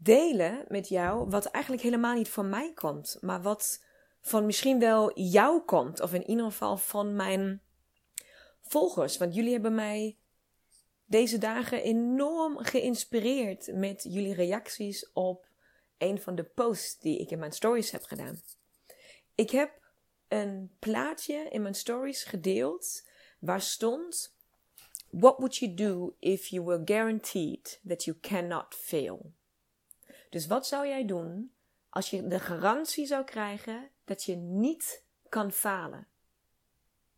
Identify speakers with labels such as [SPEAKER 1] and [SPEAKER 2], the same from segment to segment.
[SPEAKER 1] delen met jou wat eigenlijk helemaal niet van mij komt, maar wat van misschien wel jou komt, of in ieder geval van mijn volgers. Want jullie hebben mij deze dagen enorm geïnspireerd met jullie reacties op een van de posts die ik in mijn stories heb gedaan. Ik heb een plaatje in mijn stories gedeeld waar stond: What would you do if you were guaranteed that you cannot fail? Dus wat zou jij doen als je de garantie zou krijgen dat je niet kan falen?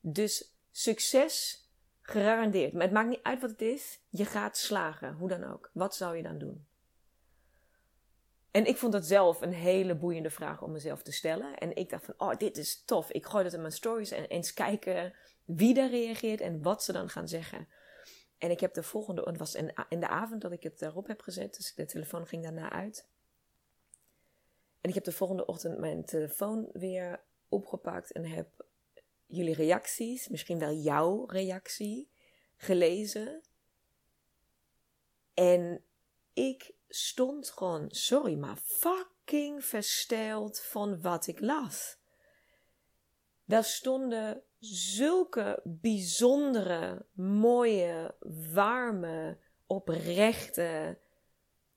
[SPEAKER 1] Dus succes gegarandeerd. Maar het maakt niet uit wat het is. Je gaat slagen, hoe dan ook. Wat zou je dan doen? En ik vond dat zelf een hele boeiende vraag om mezelf te stellen. En ik dacht van, oh, dit is tof. Ik gooi dat in mijn stories en eens kijken wie daar reageert en wat ze dan gaan zeggen. En ik heb de volgende, het was in de avond dat ik het erop heb gezet, dus de telefoon ging daarna uit. En ik heb de volgende ochtend mijn telefoon weer opgepakt en heb jullie reacties, misschien wel jouw reactie, gelezen. En ik stond gewoon, sorry, maar fucking versteld van wat ik las. Daar stonden zulke bijzondere, mooie, warme, oprechte,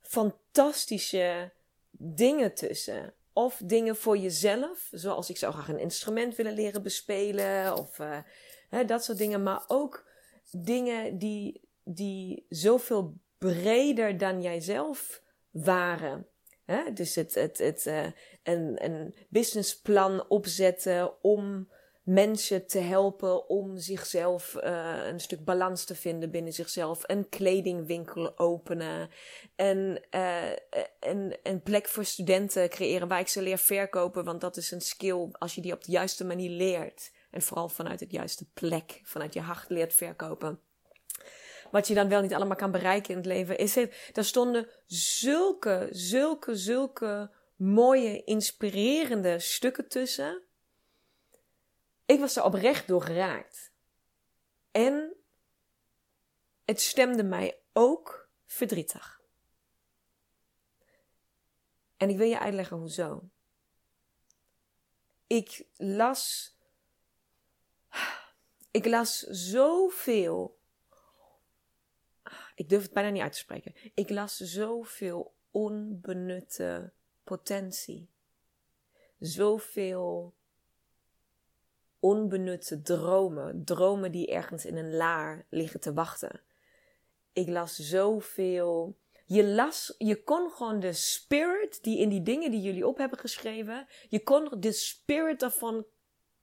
[SPEAKER 1] fantastische dingen tussen. Of dingen voor jezelf, zoals ik zou graag een instrument willen leren bespelen, of uh, hè, dat soort dingen. Maar ook dingen die, die zoveel breder dan jijzelf waren. Hè? Dus het, het, het, uh, een, een businessplan opzetten om mensen te helpen om zichzelf uh, een stuk balans te vinden binnen zichzelf. Een kledingwinkel openen. En uh, een, een plek voor studenten creëren waar ik ze leer verkopen. Want dat is een skill als je die op de juiste manier leert. En vooral vanuit het juiste plek, vanuit je hart leert verkopen. Wat je dan wel niet allemaal kan bereiken in het leven. Is het, daar stonden zulke, zulke, zulke mooie, inspirerende stukken tussen ik was er oprecht door geraakt. En het stemde mij ook verdrietig. En ik wil je uitleggen hoezo. Ik las. Ik las zoveel. Ik durf het bijna niet uit te spreken. Ik las zoveel onbenutte potentie. Zoveel onbenutte dromen. Dromen die ergens in een laar liggen te wachten. Ik las zoveel. Je las, je kon gewoon de spirit die in die dingen die jullie op hebben geschreven, je kon de spirit daarvan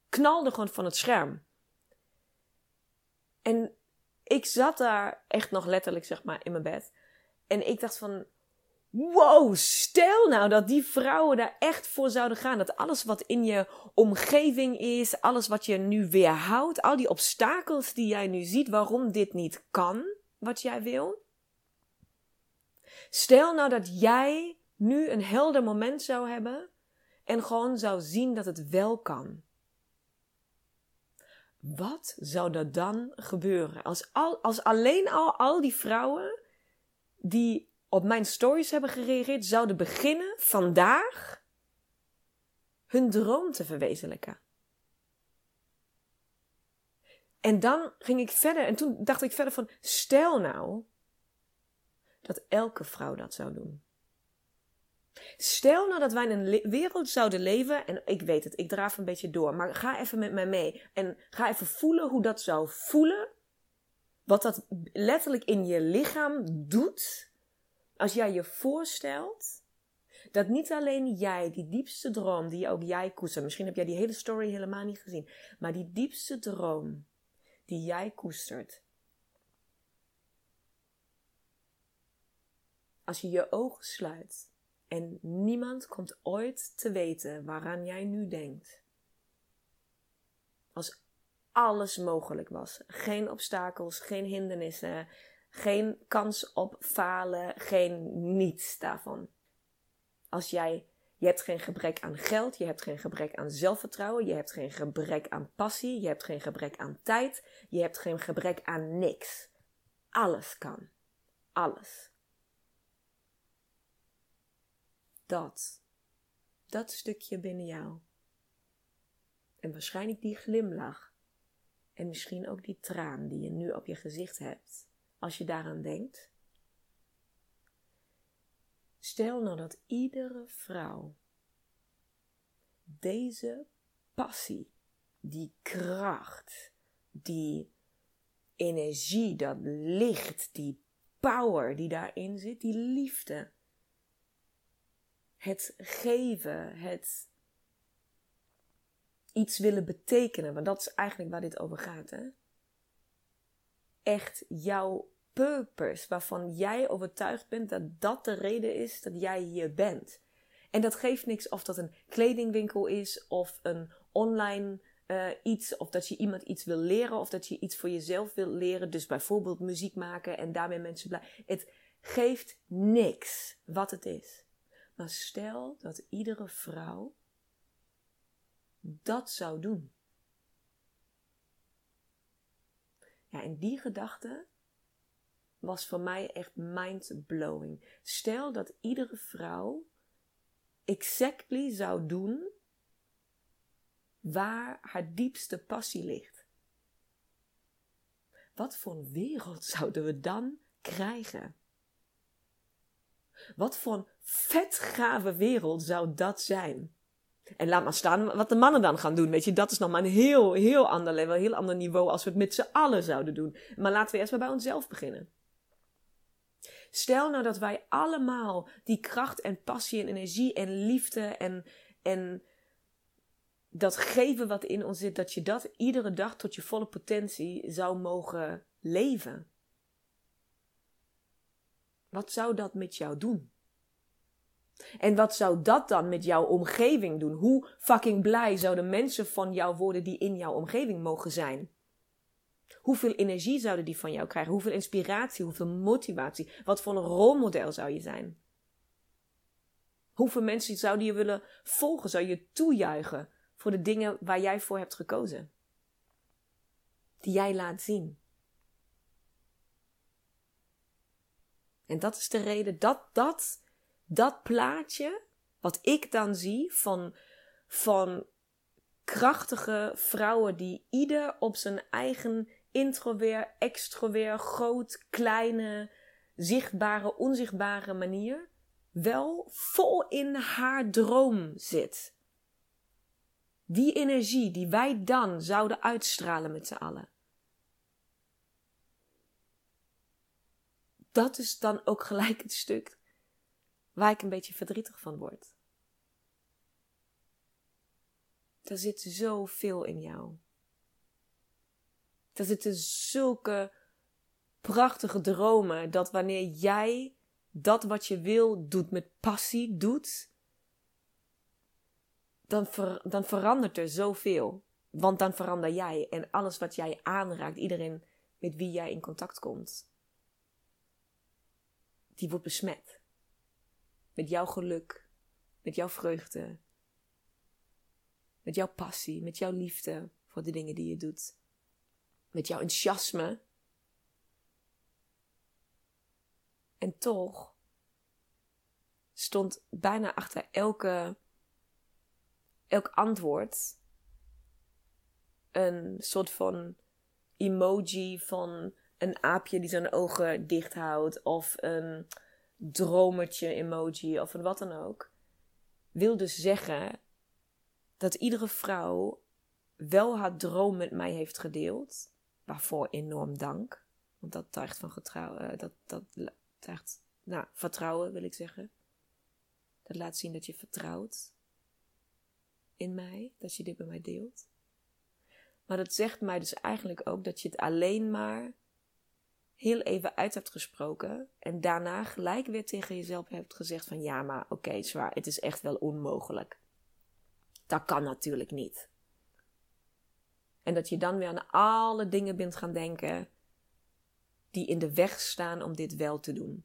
[SPEAKER 1] knalde gewoon van het scherm. En ik zat daar echt nog letterlijk, zeg maar, in mijn bed. En ik dacht van, Wow, stel nou dat die vrouwen daar echt voor zouden gaan. Dat alles wat in je omgeving is, alles wat je nu weerhoudt, al die obstakels die jij nu ziet waarom dit niet kan, wat jij wil. Stel nou dat jij nu een helder moment zou hebben en gewoon zou zien dat het wel kan. Wat zou er dan gebeuren als, al, als alleen al al die vrouwen die op mijn stories hebben gereageerd, zouden beginnen vandaag hun droom te verwezenlijken. En dan ging ik verder en toen dacht ik verder van, stel nou dat elke vrouw dat zou doen. Stel nou dat wij in een wereld zouden leven, en ik weet het, ik draaf een beetje door, maar ga even met mij mee en ga even voelen hoe dat zou voelen. Wat dat letterlijk in je lichaam doet, als jij je voorstelt dat niet alleen jij, die diepste droom die ook jij koestert, misschien heb jij die hele story helemaal niet gezien, maar die diepste droom die jij koestert, als je je ogen sluit en niemand komt ooit te weten waaraan jij nu denkt. Als alles mogelijk was. Geen obstakels, geen hindernissen, geen kans op falen, geen niets daarvan. Als jij, je hebt geen gebrek aan geld, je hebt geen gebrek aan zelfvertrouwen, je hebt geen gebrek aan passie, je hebt geen gebrek aan tijd, je hebt geen gebrek aan niks. Alles kan. Alles. dat. Dat stukje binnen jou. En waarschijnlijk die glimlach. En misschien ook die traan die je nu op je gezicht hebt. Als je daaraan denkt. Stel nou dat iedere vrouw deze passie, die kracht, die energie, dat licht, die power die daarin zit, die liefde, het geven, het iets willen betekenen, want dat is eigenlijk waar dit over gaat. Hè? Echt jouw purpose, waarvan jij overtuigd bent dat dat de reden is dat jij hier bent. En dat geeft niks of dat een kledingwinkel is, of een online uh, iets, of dat je iemand iets wil leren, of dat je iets voor jezelf wil leren. Dus bijvoorbeeld muziek maken en daarmee mensen blij. Het geeft niks wat het is. Maar stel dat iedere vrouw dat zou doen. Ja, en die gedachte was voor mij echt mind-blowing. Stel dat iedere vrouw exactly zou doen waar haar diepste passie ligt. Wat voor een wereld zouden we dan krijgen? Wat voor een vet gave wereld zou dat zijn? En laat maar staan wat de mannen dan gaan doen. Weet je, dat is nog maar een heel, heel ander level, een heel ander niveau als we het met z'n allen zouden doen. Maar laten we eerst maar bij onszelf beginnen. Stel nou dat wij allemaal die kracht en passie en energie en liefde en, en dat geven wat in ons zit, dat je dat iedere dag tot je volle potentie zou mogen leven. Wat zou dat met jou doen? En wat zou dat dan met jouw omgeving doen? Hoe fucking blij zouden mensen van jou worden die in jouw omgeving mogen zijn? Hoeveel energie zouden die van jou krijgen? Hoeveel inspiratie, hoeveel motivatie? Wat voor een rolmodel zou je zijn? Hoeveel mensen zouden je willen volgen? Zou je toejuichen voor de dingen waar jij voor hebt gekozen? Die jij laat zien. En dat is de reden dat dat, dat plaatje, wat ik dan zie van, van krachtige vrouwen die ieder op zijn eigen introvert, extrovert, groot, kleine, zichtbare, onzichtbare manier wel vol in haar droom zit. Die energie die wij dan zouden uitstralen met z'n allen. dat is dan ook gelijk het stuk waar ik een beetje verdrietig van word. Er zit zoveel in jou. Er zitten zulke prachtige dromen dat wanneer jij dat wat je wil doet met passie doet, dan, dan verandert er zoveel. Want dan verander jij en alles wat jij aanraakt, iedereen met wie jij in contact komt die wordt besmet. Met jouw geluk, met jouw vreugde, met jouw passie, met jouw liefde voor de dingen die je doet, met jouw enthousiasme. En toch stond bijna achter elke, elk antwoord een soort van emoji van een aapje die zijn ogen dicht houdt. Of een, dromertje emoji of wat dan ook, wil dus zeggen dat iedere vrouw wel haar droom met mij heeft gedeeld. Waarvoor enorm dank. Want dat tuigt van getrouwen. Dat, dat tuigt, nou, vertrouwen wil ik zeggen. Dat laat zien dat je vertrouwt in mij, dat je dit bij mij deelt. Maar dat zegt mij dus eigenlijk ook dat je het alleen maar heel even uit hebt gesproken en daarna gelijk weer tegen jezelf hebt gezegd van ja, maar oké, zwaar, het is echt wel onmogelijk. Dat kan natuurlijk niet. En dat je dan weer aan alle dingen bent gaan denken die in de weg staan om dit wel te doen.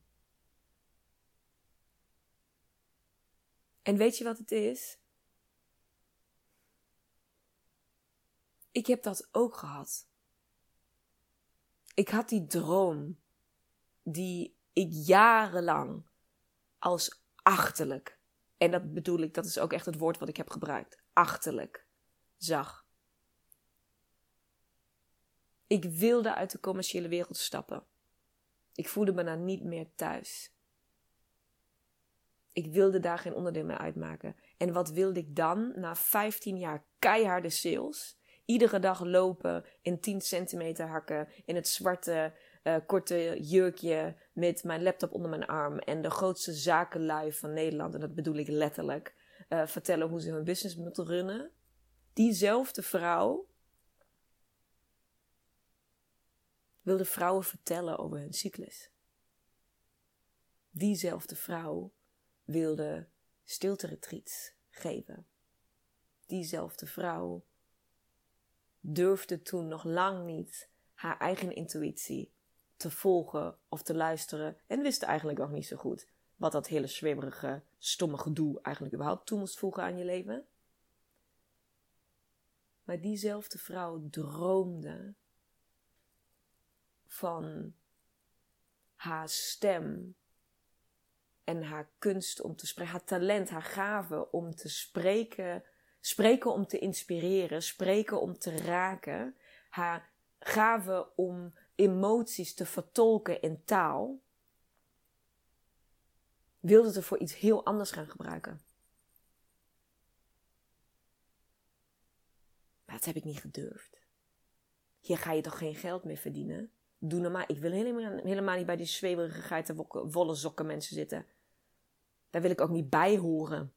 [SPEAKER 1] En weet je wat het is? Ik heb dat ook gehad. Ik had die droom die ik jarenlang als achterlijk, en dat bedoel ik, dat is ook echt het woord wat ik heb gebruikt, achterlijk zag. Ik wilde uit de commerciële wereld stappen. Ik voelde me daar niet meer thuis. Ik wilde daar geen onderdeel meer uitmaken. En wat wilde ik dan na 15 jaar keiharde sales? Iedere dag lopen in 10 centimeter hakken in het zwarte uh, korte jurkje met mijn laptop onder mijn arm en de grootste zakenlui van Nederland, en dat bedoel ik letterlijk, uh, vertellen hoe ze hun business moeten runnen. Diezelfde vrouw wilde vrouwen vertellen over hun cyclus. Diezelfde vrouw wilde stilte geven. Diezelfde vrouw durfde toen nog lang niet haar eigen intuïtie te volgen of te luisteren en wist eigenlijk nog niet zo goed wat dat hele zweverige, stomme gedoe eigenlijk überhaupt toe moest voegen aan je leven. Maar diezelfde vrouw droomde van haar stem en haar kunst om te spreken, haar talent, haar gave om te spreken Spreken om te inspireren, spreken om te raken, haar gave om emoties te vertolken in taal, wilde ze voor iets heel anders gaan gebruiken. Maar dat heb ik niet gedurfd. Hier ga je toch geen geld meer verdienen? Doe normaal. Ik wil helemaal, helemaal niet bij die zweverige geiten volle sokken mensen zitten. Daar wil ik ook niet bij horen.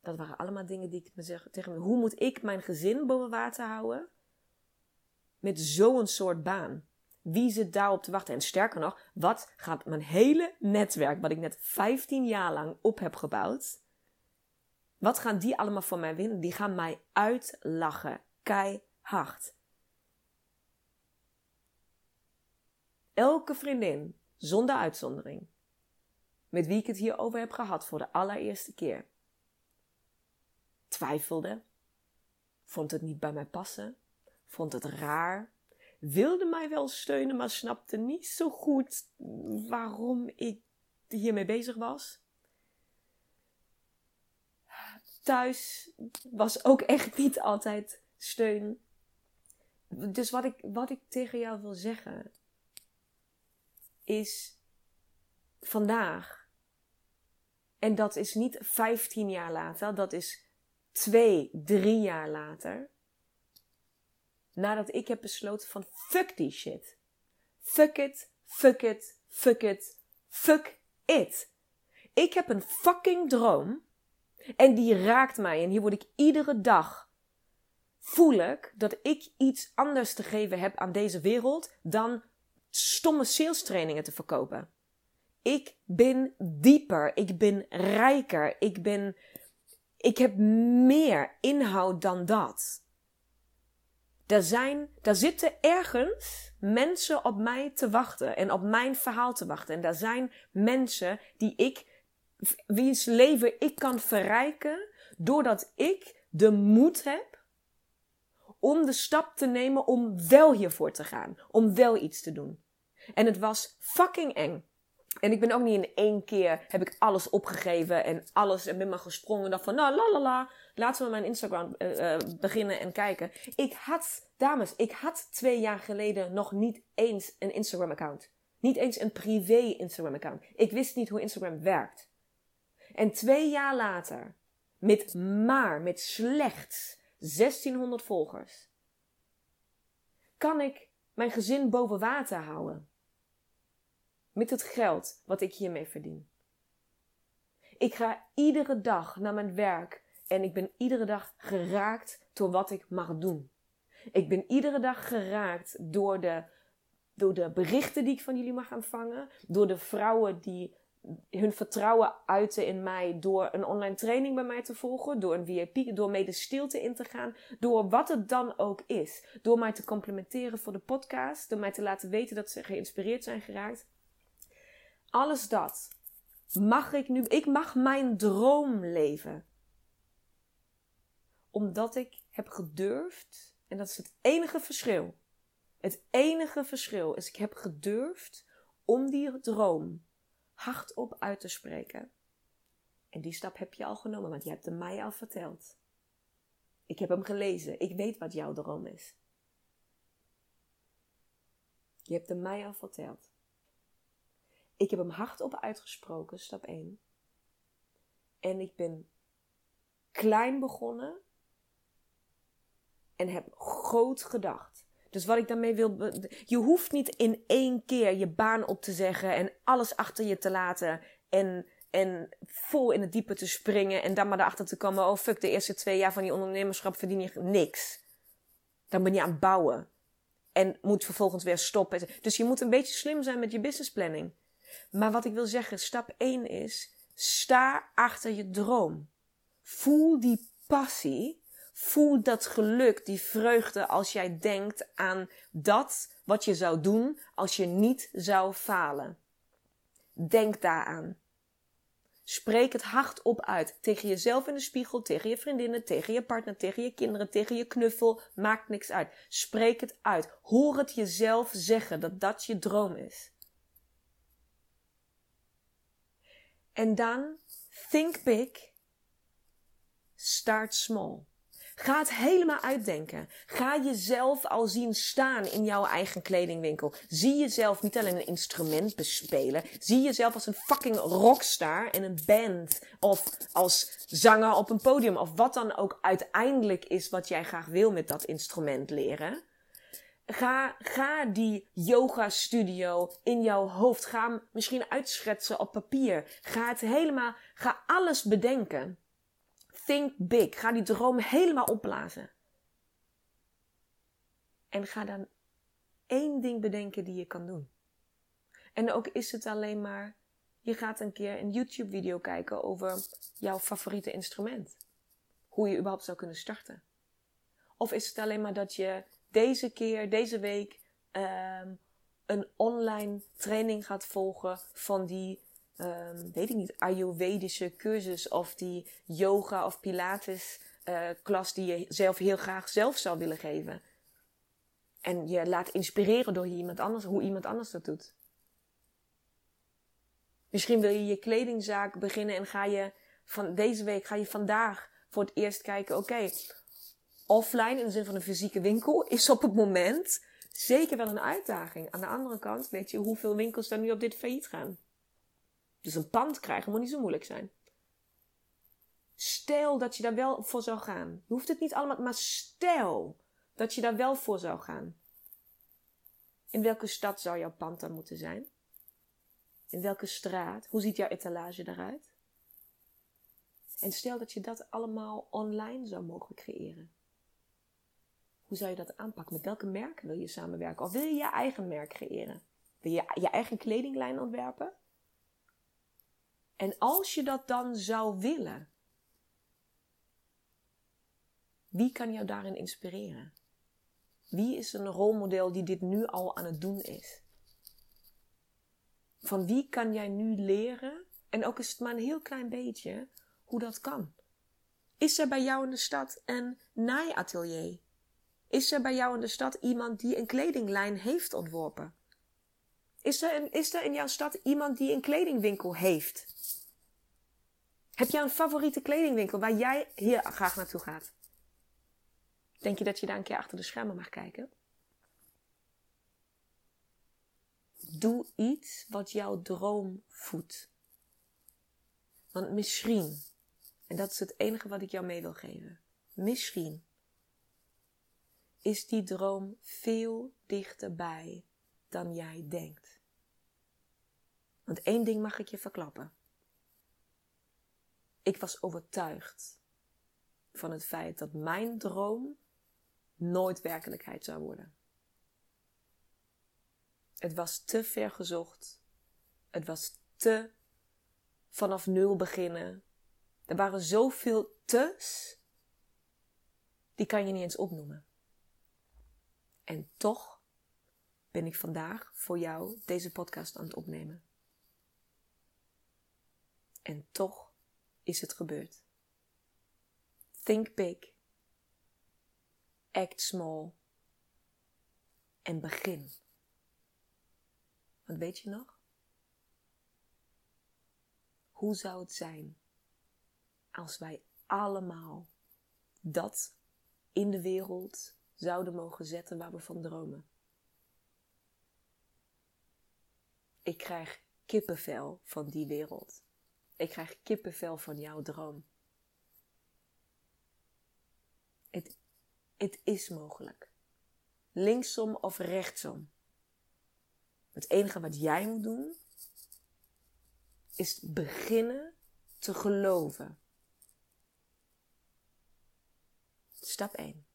[SPEAKER 1] Dat waren allemaal dingen die ik me zeg tegen me. Hoe moet ik mijn gezin boven water houden? Met zo'n soort baan. Wie zit daarop te wachten? En sterker nog, wat gaat mijn hele netwerk, wat ik net 15 jaar lang op heb gebouwd, wat gaan die allemaal voor mij winnen? Die gaan mij uitlachen. Keihard. Elke vriendin, zonder uitzondering, met wie ik het hier over heb gehad voor de allereerste keer, twijfelde, vond het niet bij mij passen, vond het raar, wilde mij wel steunen, maar snapte niet zo goed waarom ik hiermee bezig was. Thuis was ook echt niet altijd steun. Dus wat ik, wat ik tegen jou wil zeggen is vandaag, en dat is niet 15 jaar later, dat is twee, drie jaar later, nadat ik heb besloten van fuck die shit. Fuck it, fuck it, fuck it, fuck it. Ik heb een fucking droom en die raakt mij en hier word ik iedere dag voel ik dat ik iets anders te geven heb aan deze wereld dan stomme sales trainingen te verkopen. Ik ben dieper, ik ben rijker, ik ben ik heb meer inhoud dan dat. Er, zijn, er zitten ergens mensen op mij te wachten en op mijn verhaal te wachten. En er zijn mensen die ik, wiens leven ik kan verrijken, doordat ik de moed heb om de stap te nemen om wel hiervoor te gaan, om wel iets te doen. En het was fucking eng. En ik ben ook niet in één keer, heb ik alles opgegeven en alles en ben maar gesprongen. En dacht van, nou, la la la, laten we mijn Instagram uh, uh, beginnen en kijken. Ik had, dames, ik had twee jaar geleden nog niet eens een Instagram account. Niet eens een privé Instagram-account. Ik wist niet hoe Instagram werkt. En twee jaar later, met maar, met slechts 1600 volgers, kan ik mijn gezin boven water houden. Met het geld wat ik hiermee verdien. Ik ga iedere dag naar mijn werk en ik ben iedere dag geraakt door wat ik mag doen. Ik ben iedere dag geraakt door de, door de berichten die ik van jullie mag ontvangen. Door de vrouwen die hun vertrouwen uiten in mij door een online training bij mij te volgen, door een VIP, door mee de stilte in te gaan, door wat het dan ook is. Door mij te complimenteren voor de podcast, door mij te laten weten dat ze geïnspireerd zijn geraakt. Alles dat mag ik nu, ik mag mijn droom leven. Omdat ik heb gedurfd, en dat is het enige verschil. Het enige verschil is, ik heb gedurfd om die droom hardop uit te spreken. En die stap heb je al genomen, want je hebt hem mij al verteld. Ik heb hem gelezen. Ik weet wat jouw droom is. Je hebt hem mij al verteld. Ik heb hem hardop uitgesproken, stap 1. En ik ben klein begonnen en heb groot gedacht. Dus wat ik daarmee wil. Je hoeft niet in één keer je baan op te zeggen en alles achter je te laten. En, en vol in het diepe te springen. En dan maar erachter te komen: oh fuck, de eerste twee jaar van die ondernemerschap verdien je niks. Dan ben je aan het bouwen. En moet vervolgens weer stoppen. Dus je moet een beetje slim zijn met je businessplanning. Maar wat ik wil zeggen, stap 1 is: sta achter je droom. Voel die passie Voel dat geluk, die vreugde als jij denkt aan dat wat je zou doen als je niet zou falen. Denk daaraan. Spreek het hardop uit. Tegen jezelf in de spiegel, tegen je vriendinnen, tegen je partner, tegen je kinderen, tegen je knuffel. Maakt niks uit. Spreek het uit. Hoor het jezelf zeggen dat dat je droom is. En dan, think big, start small. Ga het helemaal uitdenken. Ga jezelf al zien staan in jouw eigen kledingwinkel. Zie jezelf niet alleen een instrument bespelen. Zie jezelf als een fucking rockstar in een band. Of als zanger op een podium. Of wat dan ook uiteindelijk is wat jij graag wil met dat instrument leren. Ga, ga die yoga studio in jouw hoofd. Ga hem misschien uitschetsen op papier. Ga het helemaal, ga alles bedenken. Think big. Ga die droom helemaal opblazen. En ga dan één ding bedenken die je kan doen. En ook is het alleen maar, je gaat een keer een YouTube video kijken over jouw favoriete instrument. Hoe je überhaupt zou kunnen starten. Of is het alleen maar dat je deze keer, deze week, um, een online training gaat volgen van die um, weet ik niet, Ayurvedische cursus of die yoga of Pilates uh, klas die je zelf heel graag zelf zou willen geven. En je laat inspireren door iemand anders, hoe iemand anders dat doet. Misschien wil je je kledingzaak beginnen en ga je van deze week, ga je vandaag voor het eerst kijken, oké, offline in de zin van een fysieke winkel is op het moment zeker wel een uitdaging. Aan de andere kant weet je hoeveel winkels er nu op dit failliet gaan. Dus een pand krijgen moet niet zo moeilijk zijn. Stel dat je daar wel voor zou gaan. Je hoeft het niet allemaal, maar stel dat je daar wel voor zou gaan. In welke stad zou jouw pand dan moeten zijn? In welke straat? Hoe ziet jouw etalage eruit? En stel dat je dat allemaal online zou mogen creëren. Hoe zou je dat aanpakken? Met welke merken wil je samenwerken? Of wil je je eigen merk creëren? Wil je je eigen kledinglijn ontwerpen? En als je dat dan zou willen, wie kan jou daarin inspireren? Wie is een rolmodel die dit nu al aan het doen is? Van wie kan jij nu leren, en ook is het maar een heel klein beetje, hoe dat kan? Is er bij jou in de stad een naaiatelier? Is er bij jou in de stad iemand die een kledinglijn heeft ontworpen? Is er, is er in jouw stad iemand die een kledingwinkel heeft? Heb jij een favoriete kledingwinkel waar jij hier graag naartoe gaat? Denk je dat je daar een keer achter de schermen mag kijken? doe iets wat jouw droom voedt. Want misschien, en dat is het enige wat ik jou mee wil geven, misschien is die droom veel dichterbij dan jij denkt. Want één ding mag ik je verklappen. Ik was overtuigd van het feit dat mijn droom nooit werkelijkheid zou worden. Het was te ver gezocht. Het was te vanaf nul beginnen. Er waren zoveel te's. Die kan je niet eens opnoemen. En toch ben ik vandaag voor jou deze podcast aan het opnemen. En toch is het gebeurd. Think big. Act small. En begin. Want weet je nog? Hoe zou het zijn als wij allemaal dat in de wereld zouden mogen zetten waar we van dromen? Ik krijg kippenvel van die wereld. Ik krijg kippenvel van jouw droom. Het, het is mogelijk. Linksom of rechtsom. Het enige wat jij moet doen, is beginnen te geloven. Stap 1.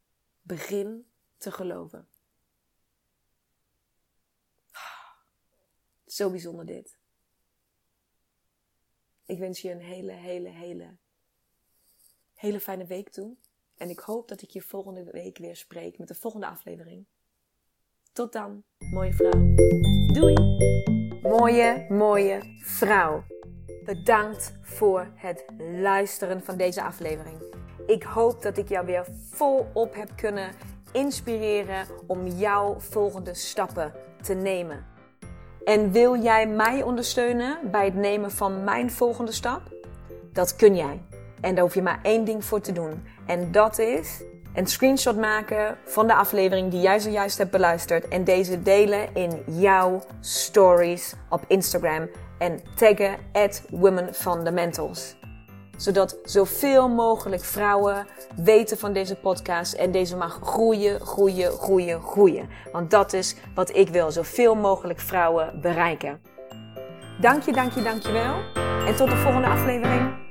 [SPEAKER 1] Begin te geloven. Zo bijzonder dit. Ik wens je een hele, hele, hele, hele fijne week toe. En ik hoop dat ik je volgende week weer spreek met de volgende aflevering. Tot dan, mooie vrouw. Doei! Mooie, mooie vrouw. Bedankt voor het luisteren van deze aflevering. Ik hoop dat ik jou weer volop heb kunnen inspireren om jouw volgende stappen te nemen. En wil jij mij ondersteunen bij het nemen van mijn volgende stap? Dat kun jij. En daar hoef je maar één ding voor te doen. En dat is een screenshot maken van de aflevering die jij zojuist hebt beluisterd en deze delen in jouw stories op Instagram en taggen at Women Fundamentals. Zodat zoveel mogelijk vrouwen weten van deze podcast en deze mag groeien, groeien, groeien, groeien. Want dat is wat ik wil, zoveel mogelijk vrouwen bereiken. Dank je, dank je, dank je wel. En tot de volgende aflevering.